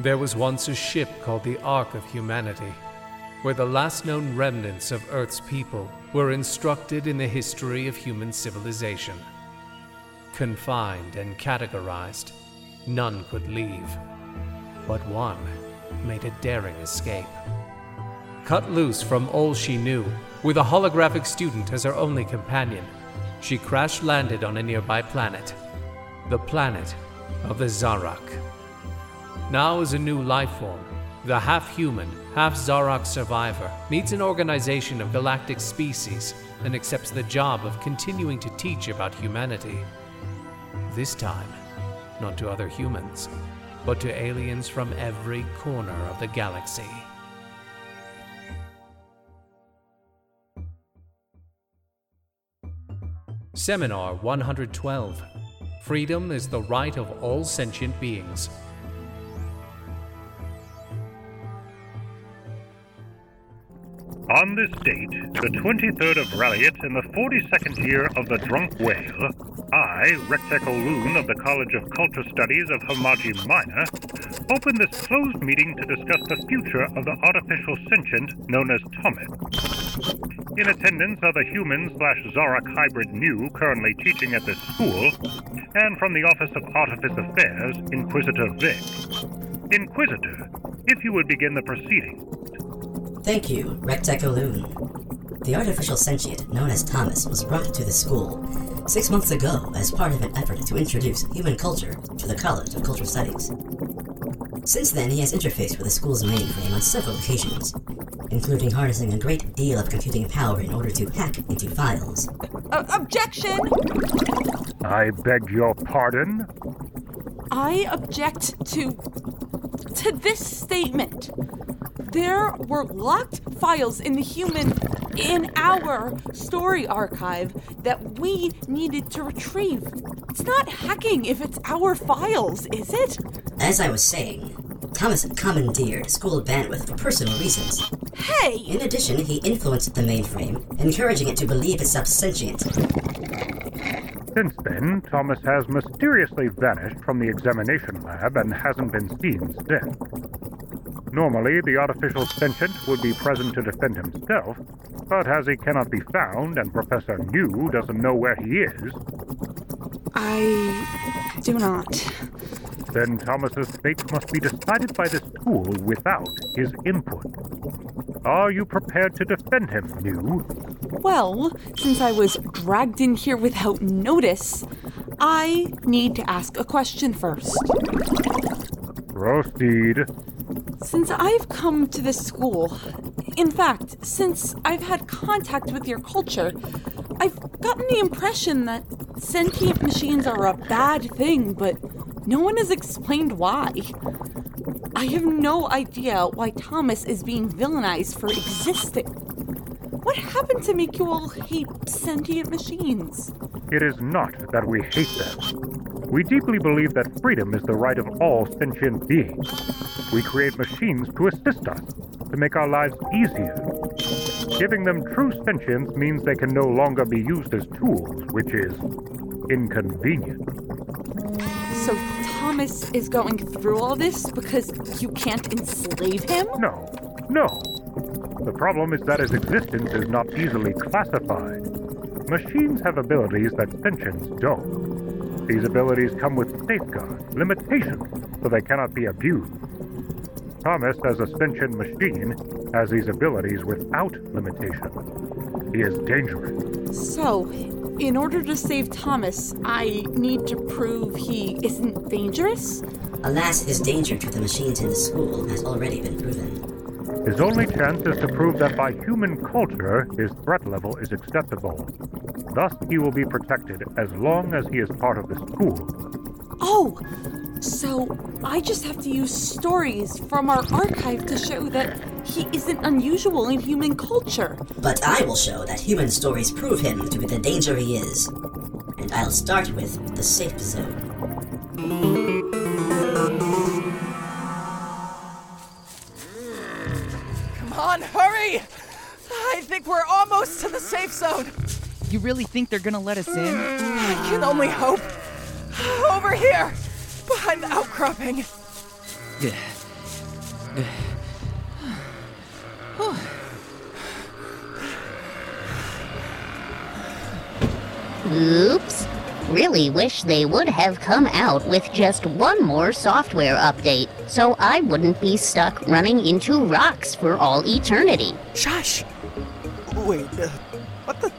There was once a ship called the Ark of Humanity, where the last known remnants of Earth's people were instructed in the history of human civilization. Confined and categorized, none could leave, but one made a daring escape. Cut loose from all she knew, with a holographic student as her only companion, she crash landed on a nearby planet, the planet of the Zarak. Now, as a new life form, the half human, half Zarok survivor meets an organization of galactic species and accepts the job of continuing to teach about humanity. This time, not to other humans, but to aliens from every corner of the galaxy. Seminar 112 Freedom is the right of all sentient beings. On this date, the 23rd of Ralliot in the 42nd year of the Drunk Whale, I, Rectek Loon of the College of Culture Studies of Hamaji Minor, open this closed meeting to discuss the future of the artificial sentient known as Thomas. In attendance are the human slash Zarak hybrid new currently teaching at this school, and from the Office of Artifice Affairs, Inquisitor Vic. Inquisitor, if you would begin the proceeding. Thank you, Rectecoloon. The artificial sentient known as Thomas was brought to the school six months ago as part of an effort to introduce human culture to the College of Cultural Studies. Since then, he has interfaced with the school's mainframe on several occasions, including harnessing a great deal of computing power in order to hack into files. Uh, objection! I beg your pardon? I object to. to this statement. There were locked files in the human. in our story archive that we needed to retrieve. It's not hacking if it's our files, is it? As I was saying, Thomas commandeered school bandwidth for personal reasons. Hey! In addition, he influenced the mainframe, encouraging it to believe itself sentient. Since then, Thomas has mysteriously vanished from the examination lab and hasn't been seen since. Normally, the artificial sentient would be present to defend himself, but as he cannot be found and Professor New doesn't know where he is, I do not. then Thomas's fate must be decided by the school without his input. Are you prepared to defend him, New? Well, since I was dragged in here without notice, I need to ask a question first. Proceed. Since I've come to this school, in fact, since I've had contact with your culture, I've gotten the impression that sentient machines are a bad thing, but no one has explained why. I have no idea why Thomas is being villainized for existing. What happened to make you all hate sentient machines? It is not that we hate them. We deeply believe that freedom is the right of all sentient beings. We create machines to assist us, to make our lives easier. Giving them true sentience means they can no longer be used as tools, which is inconvenient. So Thomas is going through all this because you can't enslave him? No, no. The problem is that his existence is not easily classified. Machines have abilities that sentients don't. These abilities come with safeguards, limitations, so they cannot be abused. Thomas, as a sentient machine, has these abilities without limitation. He is dangerous. So, in order to save Thomas, I need to prove he isn't dangerous? Alas, his danger to the machines in the school has already been proven. His only chance is to prove that by human culture, his threat level is acceptable. Thus, he will be protected as long as he is part of the school. Oh, so I just have to use stories from our archive to show that he isn't unusual in human culture. But I will show that human stories prove him to be the danger he is. And I'll start with the safe zone. Safe zone. You really think they're gonna let us in? I can only hope. Over here, behind the outcropping. Yeah, Oops. Really wish they would have come out with just one more software update so I wouldn't be stuck running into rocks for all eternity. Shush! Wait, uh, what the?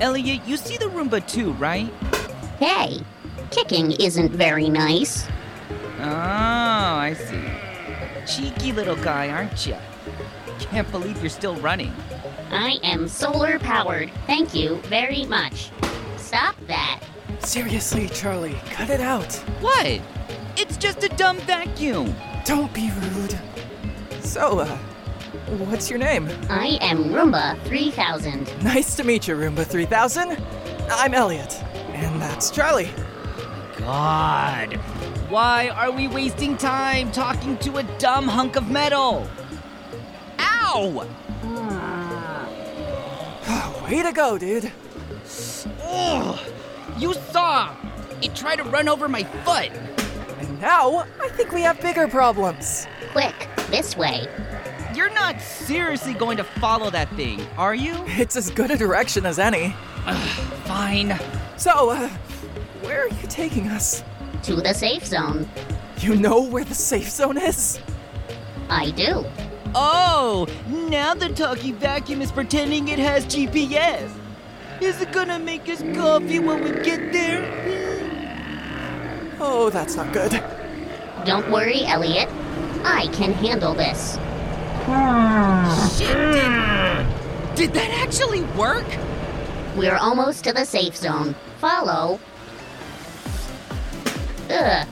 Elliot, you see the Roomba too, right? Hey, kicking isn't very nice. Oh, I see. Cheeky little guy, aren't you? Can't believe you're still running. I am solar powered. Thank you very much. Stop that. Seriously, Charlie, cut it out. What? It's just a dumb vacuum. Don't be rude. So, uh, what's your name? I am Roomba 3000. Nice to meet you, Roomba 3000. I'm Elliot, and that's Charlie. God. Why are we wasting time talking to a dumb hunk of metal? Ow! Ah. Way to go, dude. Ugh. You saw! It tried to run over my foot. And now, I think we have bigger problems. Quick, this way. You're not seriously going to follow that thing, are you? It's as good a direction as any. Fine. So, uh, where are you taking us? To the safe zone. You know where the safe zone is? I do. Oh, now the talkie vacuum is pretending it has GPS. Is it gonna make us coffee when we get there? Oh, that's not good. Don't worry, Elliot. I can handle this. Shit, did, did that actually work? We're almost to the safe zone. Follow. Ugh.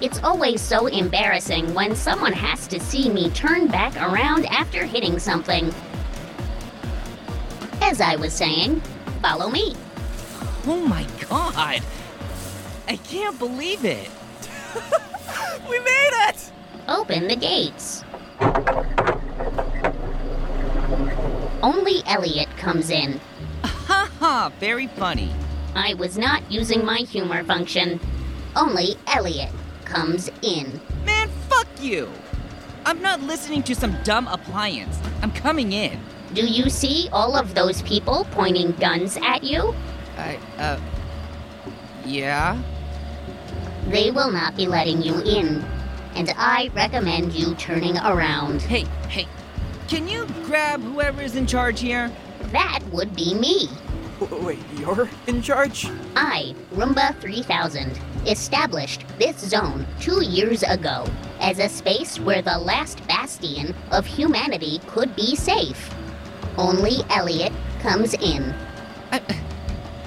It's always so embarrassing when someone has to see me turn back around after hitting something. As I was saying, follow me. Oh my god. I can't believe it. We made it! Open the gates. Only Elliot comes in. Haha, very funny. I was not using my humor function. Only Elliot comes in. Man, fuck you. I'm not listening to some dumb appliance. I'm coming in. Do you see all of those people pointing guns at you? I, uh. Yeah? They will not be letting you in. And I recommend you turning around. Hey, hey. Can you grab whoever's in charge here? That would be me. Wait, you're in charge? I, Roomba 3000, established this zone two years ago as a space where the last bastion of humanity could be safe. Only Elliot comes in.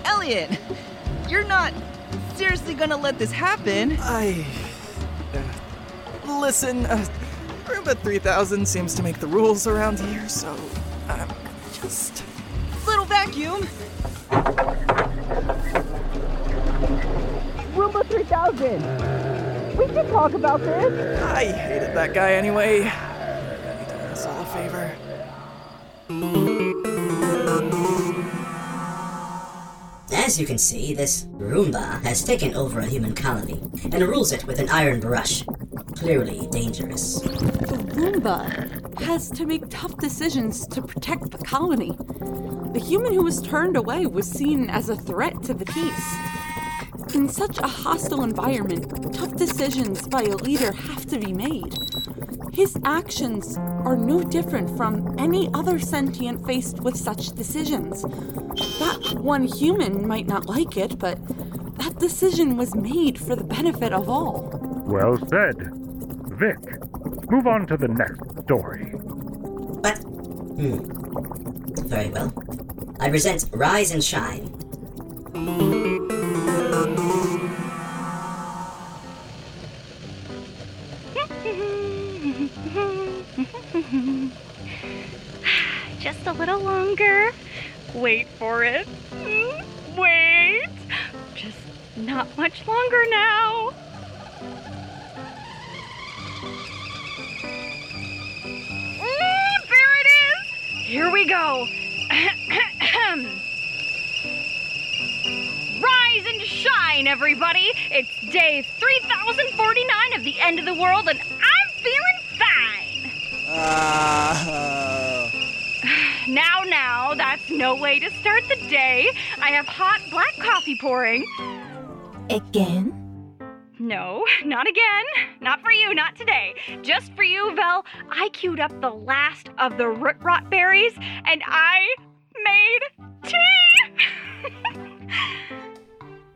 Elliot, you're not seriously gonna let this happen. I. Uh, listen, uh, Roomba 3000 seems to make the rules around here, so I'm just. Little vacuum. Roomba 3000! We can talk about this! I hated that guy anyway. He did us all a favor. As you can see, this Roomba has taken over a human colony and rules it with an iron brush. Clearly dangerous. The Roomba has to make tough decisions to protect the colony. The human who was turned away was seen as a threat to the peace. In such a hostile environment, tough decisions by a leader have to be made. His actions are no different from any other sentient faced with such decisions. That one human might not like it, but that decision was made for the benefit of all. Well said. Vic, move on to the next story. But, hmm. Very well. I present Rise and Shine. Just a little longer. Wait for it. Mm, Wait. Just not much longer now. Here we go. Rise and shine, everybody. It's day 3049 of the end of the world, and I'm feeling fine. Ah. Now, now, that's no way to start the day. I have hot black coffee pouring. Again? No, not again. Not for you, not today. Just for you, Vel. I queued up the last of the root rot berries and I made tea!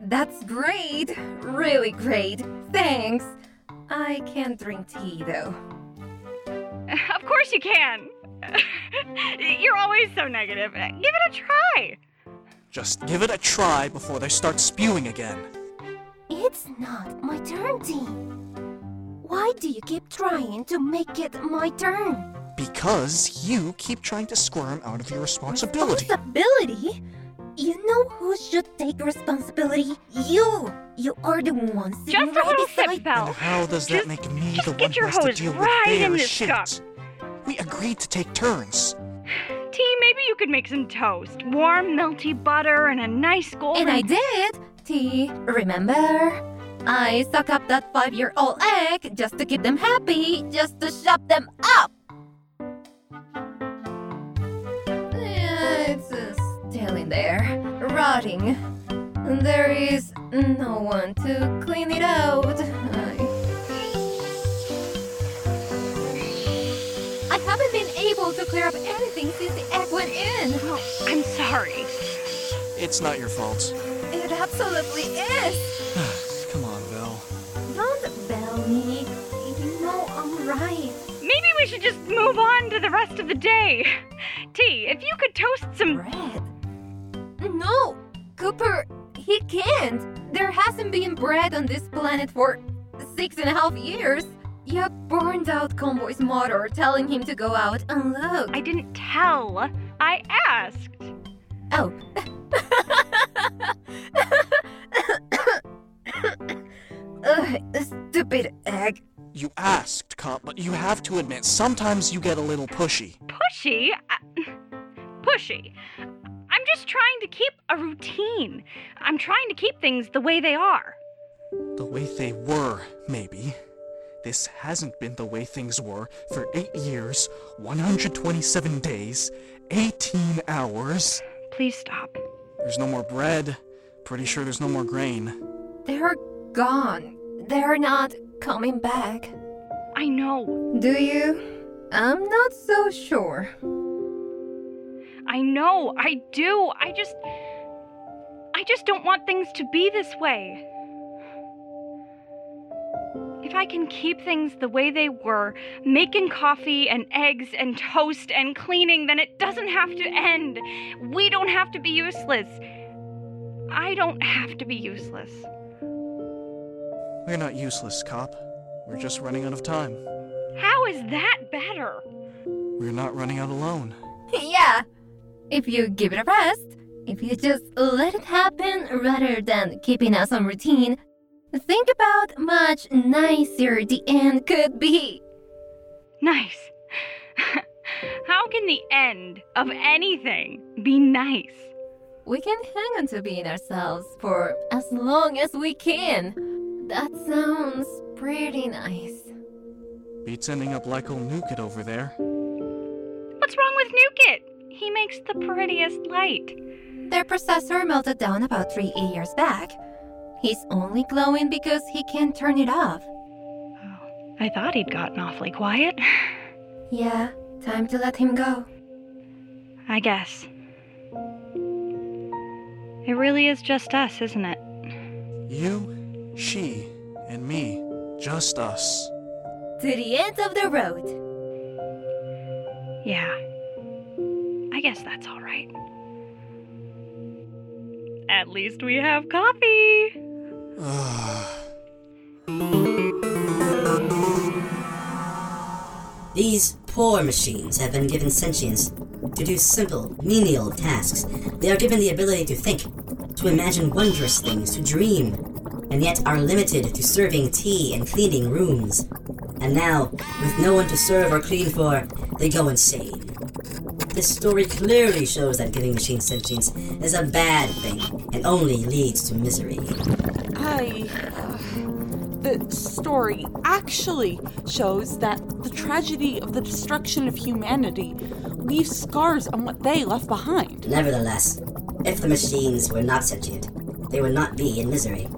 That's great. Really great. Thanks. I can't drink tea though. of course you can. You're always so negative. Give it a try. Just give it a try before they start spewing again. It's not my turn, T. Why do you keep trying to make it my turn? Because you keep trying to squirm out of your responsibility. Responsibility? You know who should take responsibility? You! You are the one sitting Just a right little beside sip, Vel. And how does that Just- make me the get one who your has to hose deal right with in their this shit? cup. We agreed to take turns. T, maybe you could make some toast. Warm, melty butter and a nice golden. And I did! T, remember? I suck up that five year old egg just to keep them happy, just to shut them up! Yeah, it's uh, still in there, rotting. There is no one to clean it out. I... I haven't been able to clear up anything since the egg went in. Oh, I'm sorry. It's not your fault. It absolutely is. Come on, Vel. Don't bell me. You know I'm right. Maybe we should just move on to the rest of the day. T, if you could toast some. Bread? No, Copper, he can't. There hasn't been bread on this planet for six and a half years. You burned out Convoy's motor telling him to go out and look. I didn't tell. I asked. Oh. Ugh, stupid egg. You asked, Cop, but you have to admit, sometimes you get a little pushy. Pushy? Uh, pushy. I'm just trying to keep a routine. I'm trying to keep things the way they are. The way they were, maybe. This hasn't been the way things were for 8 years, 127 days, 18 hours. Please stop. There's no more bread. Pretty sure there's no more grain. They're gone. They're not coming back. I know. Do you? I'm not so sure. I know. I do. I just. I just don't want things to be this way. If I can keep things the way they were, making coffee and eggs and toast and cleaning, then it doesn't have to end. We don't have to be useless. I don't have to be useless. We're not useless, Cop. We're just running out of time. How is that better? We're not running out alone. yeah. If you give it a rest, if you just let it happen rather than keeping us on routine, think about much nicer the end could be. Nice. How can the end of anything be nice? We can hang on to being ourselves for as long as we can. That sounds pretty nice. Beats ending up like old Nukit over there. What's wrong with Nukit? He makes the prettiest light. Their processor melted down about three years back. He's only glowing because he can't turn it off. Oh, I thought he'd gotten awfully quiet. Yeah, time to let him go. I guess. It really is just us, isn't it? You, she, and me. Just us. To the end of the road. Yeah. I guess that's all right. At least we have coffee. These poor machines have been given sentience to do simple, menial tasks. They are given the ability to think, to imagine wondrous things, to dream, and yet are limited to serving tea and cleaning rooms. And now, with no one to serve or clean for, they go insane. This story clearly shows that giving machines sentience is a bad thing and only leads to misery. I. The, story actually shows that the tragedy of the destruction of humanity leaves scars on what they left behind. Nevertheless, if the machines were not sentient, they would not be in misery.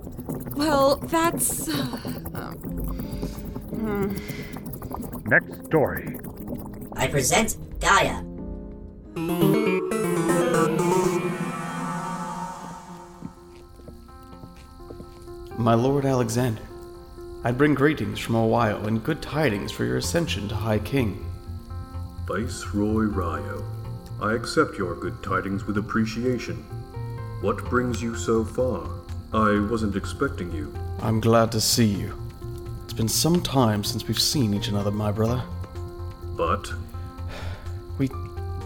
Well, that's. Uh. Next story. I present Gaia. My lord Alexander, I bring greetings from Ohio and good tidings for your ascension to High King. Viceroy Ryo, I accept your good tidings with appreciation. What brings you so far? I wasn't expecting you. I'm glad to see you. It's been some time since we've seen each other, my brother. But? We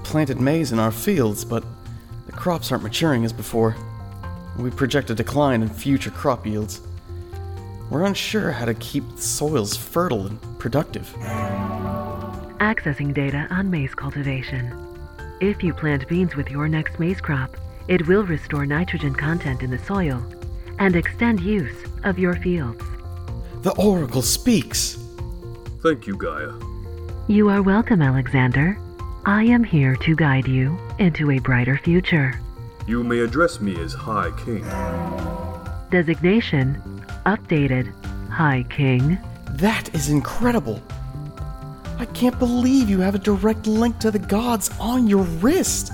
planted maize in our fields, but the crops aren't maturing as before. We project a decline in future crop yields. We're unsure how to keep the soils fertile and productive. Accessing data on maize cultivation. If you plant beans with your next maize crop, it will restore nitrogen content in the soil and extend use of your fields. The Oracle speaks! Thank you, Gaia. You are welcome, Alexander. I am here to guide you into a brighter future. You may address me as High King. Designation updated. High King. That is incredible! I can't believe you have a direct link to the gods on your wrist!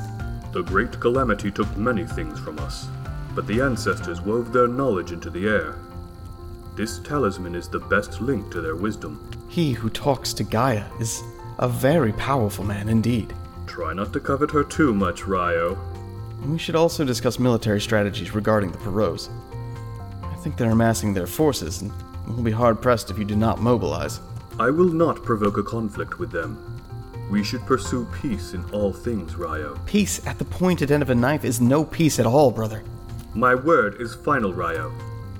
The Great Calamity took many things from us, but the ancestors wove their knowledge into the air. This talisman is the best link to their wisdom. He who talks to Gaia is a very powerful man indeed. Try not to covet her too much, Ryo. We should also discuss military strategies regarding the Perros. I think they're amassing their forces, and will be hard pressed if you do not mobilize. I will not provoke a conflict with them. We should pursue peace in all things, Ryo. Peace at the pointed end of a knife is no peace at all, brother. My word is final, Ryo.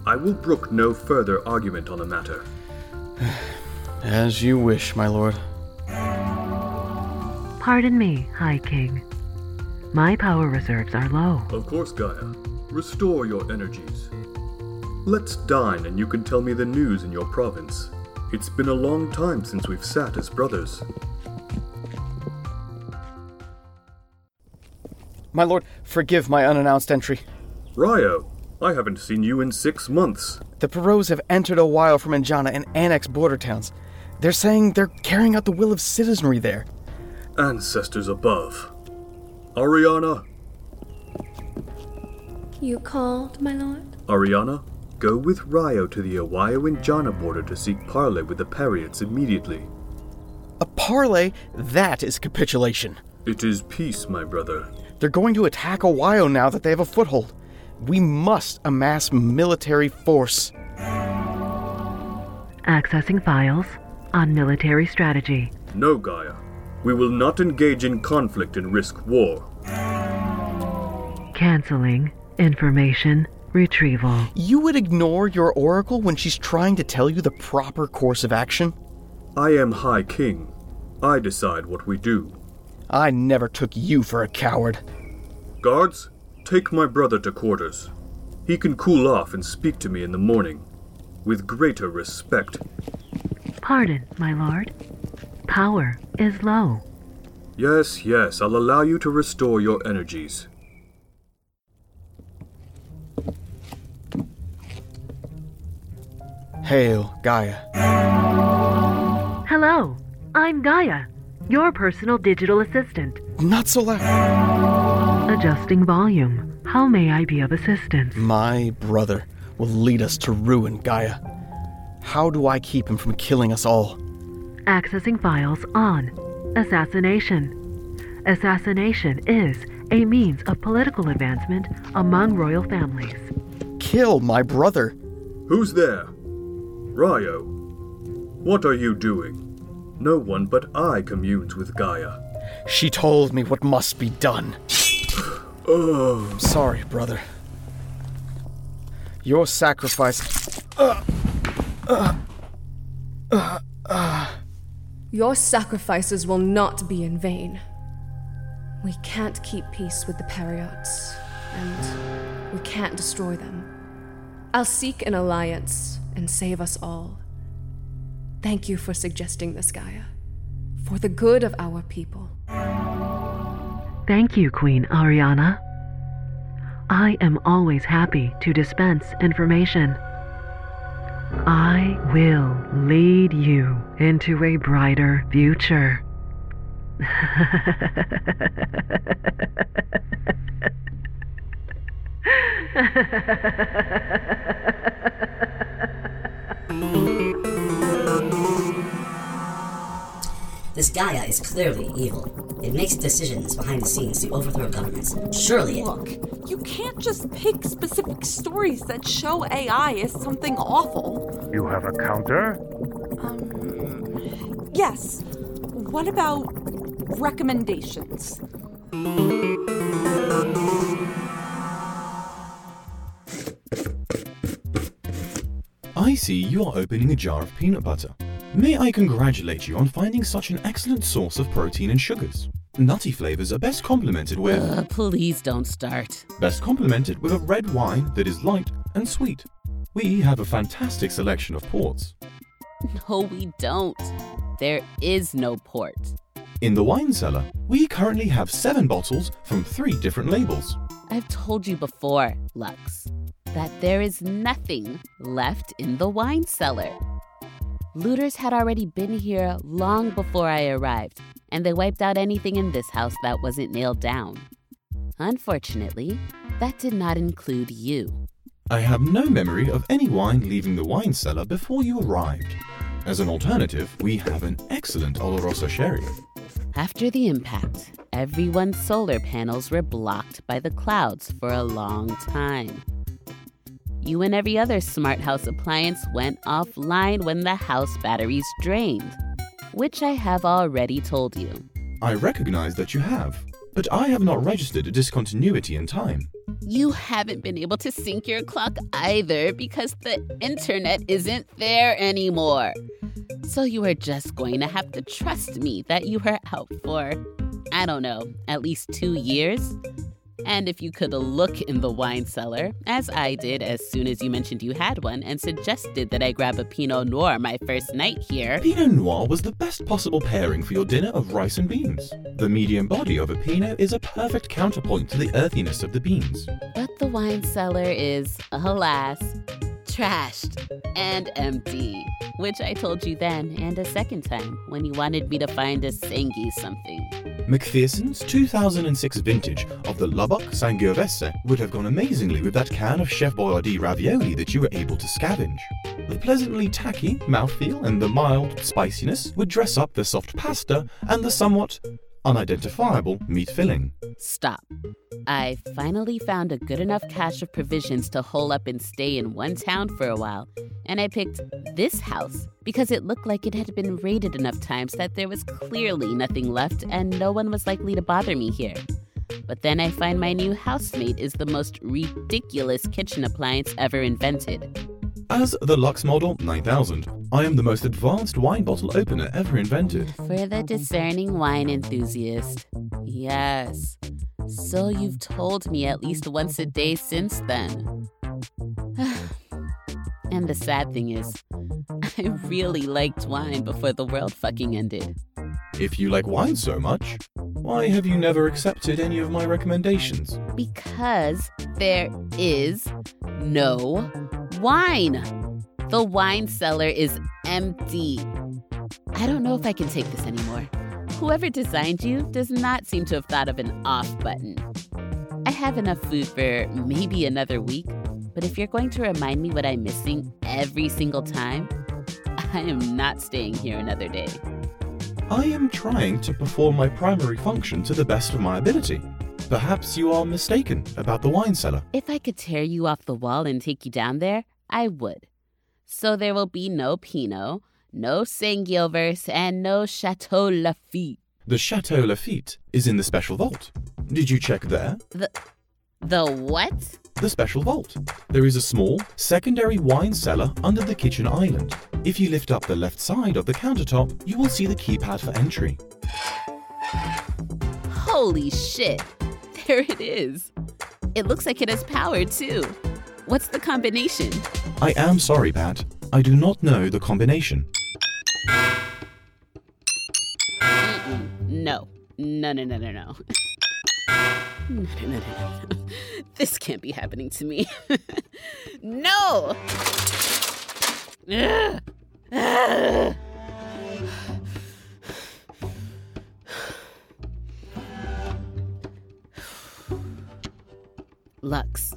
I will brook no further argument on the matter. As you wish, my lord. Pardon me, High King. My power reserves are low. Of course, Gaia. Restore your energies. Let's dine and you can tell me the news in your province. It's been a long time since we've sat as brothers. My lord, forgive my unannounced entry. Ryo, I haven't seen you in six months. The Perros have entered Ohio from Indiana and annexed border towns. They're saying they're carrying out the will of citizenry there. Ancestors above. Ariana, You called, my lord? Ariana, go with Ryo to the Ohio Indiana border to seek parley with the Pariots immediately. A parley? That is capitulation. It is peace, my brother. They're going to attack Ohio now that they have a foothold. We must amass military force. Accessing files on military strategy. No, Gaia. We will not engage in conflict and risk war. Canceling information retrieval. You would ignore your oracle when she's trying to tell you the proper course of action? I am High King. I decide what we do. I never took you for a coward. Guards, take my brother to quarters. He can cool off and speak to me in the morning. With greater respect. Pardon, my lord. Power is low. Yes, yes, I'll allow you to restore your energies. Hail, Gaia. Hello, I'm Gaia, your personal digital assistant. Not so loud. Adjusting volume. How may I be of assistance? My brother will lead us to ruin, Gaia. How do I keep him from killing us all? Accessing files on assassination. Assassination is a means of political advancement among royal families. Kill my brother. Who's there? Ryo. What are you doing? No one but I communes with Gaia. She told me what must be done. Oh. I'm sorry, brother. Your sacrifice. Uh, uh, uh, uh. Your sacrifices will not be in vain. We can't keep peace with the Pariots, and we can't destroy them. I'll seek an alliance and save us all. Thank you for suggesting this, Gaia. For the good of our people. Thank you, Queen Ariana. I am always happy to dispense information. I will lead you into a brighter future. This Gaia is clearly evil. It makes decisions behind the scenes to overthrow governments. Surely it. Look, you can't just pick specific stories that show AI is something awful. You have a counter? Um, yes. What about recommendations? I see you are opening a jar of peanut butter. May I congratulate you on finding such an excellent source of protein and sugars. Nutty flavors are best complemented with. Uh, please don't start. Best complemented with a red wine that is light and sweet. We have a fantastic selection of ports. No, we don't. There is no port. In the wine cellar, we currently have seven bottles from three different labels. I've told you before, Lux, that there is nothing left in the wine cellar. Looters had already been here long before I arrived, and they wiped out anything in this house that wasn't nailed down. Unfortunately, that did not include you. I have no memory of any wine leaving the wine cellar before you arrived. As an alternative, we have an excellent Oloroso sherry. After the impact, everyone's solar panels were blocked by the clouds for a long time. You and every other smart house appliance went offline when the house batteries drained, which I have already told you. I recognize that you have, but I have not registered a discontinuity in time. You haven't been able to sync your clock either because the internet isn't there anymore. So you are just going to have to trust me that you were out for, I don't know, at least two years? And if you could look in the wine cellar, as I did as soon as you mentioned you had one and suggested that I grab a Pinot Noir my first night here. Pinot Noir was the best possible pairing for your dinner of rice and beans. The medium body of a Pinot is a perfect counterpoint to the earthiness of the beans. But the wine cellar is, alas, trashed and empty. Which I told you then and a second time when you wanted me to find a Sengi something. McPherson's 2006 vintage of the Lubbock Sangiovese would have gone amazingly with that can of Chef Boyardee ravioli that you were able to scavenge. The pleasantly tacky mouthfeel and the mild spiciness would dress up the soft pasta and the somewhat unidentifiable meat filling. Stop. I finally found a good enough cache of provisions to hole up and stay in one town for a while, and I picked this house because it looked like it had been raided enough times that there was clearly nothing left and no one was likely to bother me here. But then I find my new housemate is the most ridiculous kitchen appliance ever invented. As the Lux Model 9000, I am the most advanced wine bottle opener ever invented. For the discerning wine enthusiast, yes. So you've told me at least once a day since then. and the sad thing is, I really liked wine before the world fucking ended. If you like wine so much, why have you never accepted any of my recommendations? Because there is no wine. The wine cellar is empty. I don't know if I can take this anymore. Whoever designed you does not seem to have thought of an off button. I have enough food for maybe another week, but if you're going to remind me what I'm missing every single time, I am not staying here another day. I am trying to perform my primary function to the best of my ability. Perhaps you are mistaken about the wine cellar. If I could tear you off the wall and take you down there, I would. So there will be no Pinot, no Sangiovese, and no Chateau Lafite. The Chateau Lafite is in the special vault. Did you check there? The the what? The special vault. There is a small secondary wine cellar under the kitchen island. If you lift up the left side of the countertop, you will see the keypad for entry. Holy shit! There it is. It looks like it has power too. What's the combination? I am sorry, Pat. I do not know the combination. No. No, no, no, no, no. No, no, no, no. This can't be happening to me. no! Lux.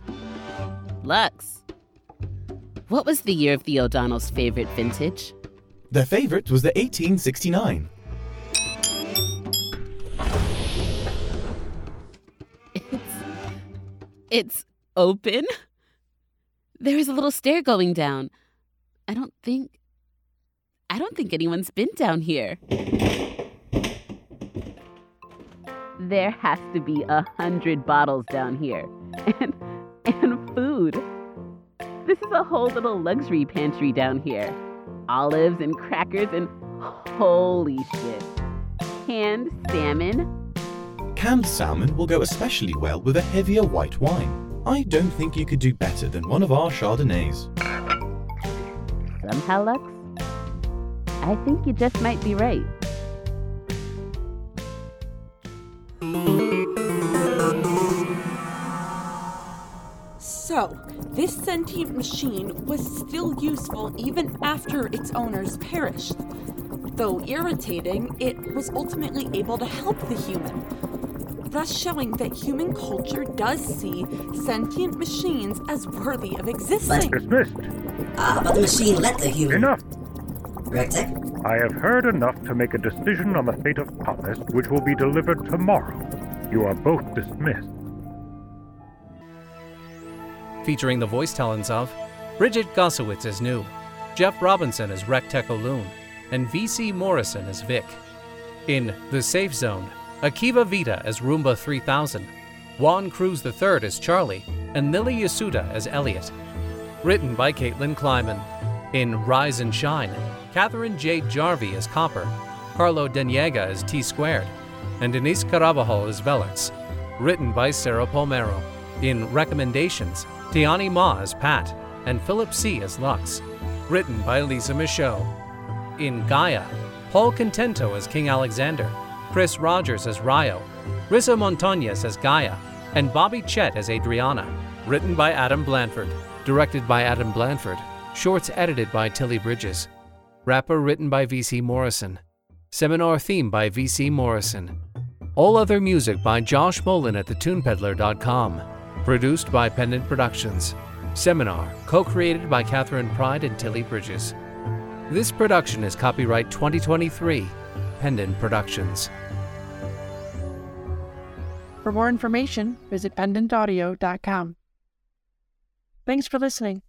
Lux. What was the year of the O'Donnell's favorite vintage? Their favorite was the 1869. It's open? There is a little stair going down. I don't think. I don't think anyone's been down here. There has to be a hundred bottles down here. And, and food. This is a whole little luxury pantry down here. Olives and crackers and holy shit. Canned salmon. Canned salmon will go especially well with a heavier white wine. I don't think you could do better than one of our Chardonnays. Somehow, Lux, I think you just might be right. So, this sentient machine was still useful even after its owners perished. Though irritating, it was ultimately able to help the human, thus showing that human culture does see sentient machines as worthy of existing. But, Dismissed. Ah, but the machine let the human. Enough. Rectech? I have heard enough to make a decision on the fate of Thomas, which will be delivered tomorrow. You are both dismissed. featuring the voice talents of Bridget Gossowitz as New, Jeff Robinson as Rectech Loon, and VC Morrison as Vic. In The Safe Zone, Akiva Vita as Roomba 3000, Juan Cruz III as Charlie, and Lily Yasuda as Elliot. Written by Kaitlyn Kliman. In Rise and Shine, Catherine J. Jarvie as Copper, Carlo Deniega as T Squared, and Denise Carabajal as Velix. Written by Sarah Palmero. In Recommendations, Tiani Ma as Pat, and Philip C. as Lux. Written by Lisa Michaud. In Gaia, Paul Contento as King Alexander, Chris Rogers as Ryo, Rissa Montañez as Gaia, and Bobby Chet as Adriana. Written by Adam Blanford. Directed by Adam Blanford. Shorts edited by Tilly Bridges. Wrapper written by VC Morrison. Seminar theme by VC Morrison. All other music by Josh Molin at thetunepeddler.com. Produced by Pendant Productions. Seminar, co created by Catherine Pride and Tilly Bridges. This production is copyright 2023, Pendant Productions. For more information, visit pendantaudio.com. Thanks for listening.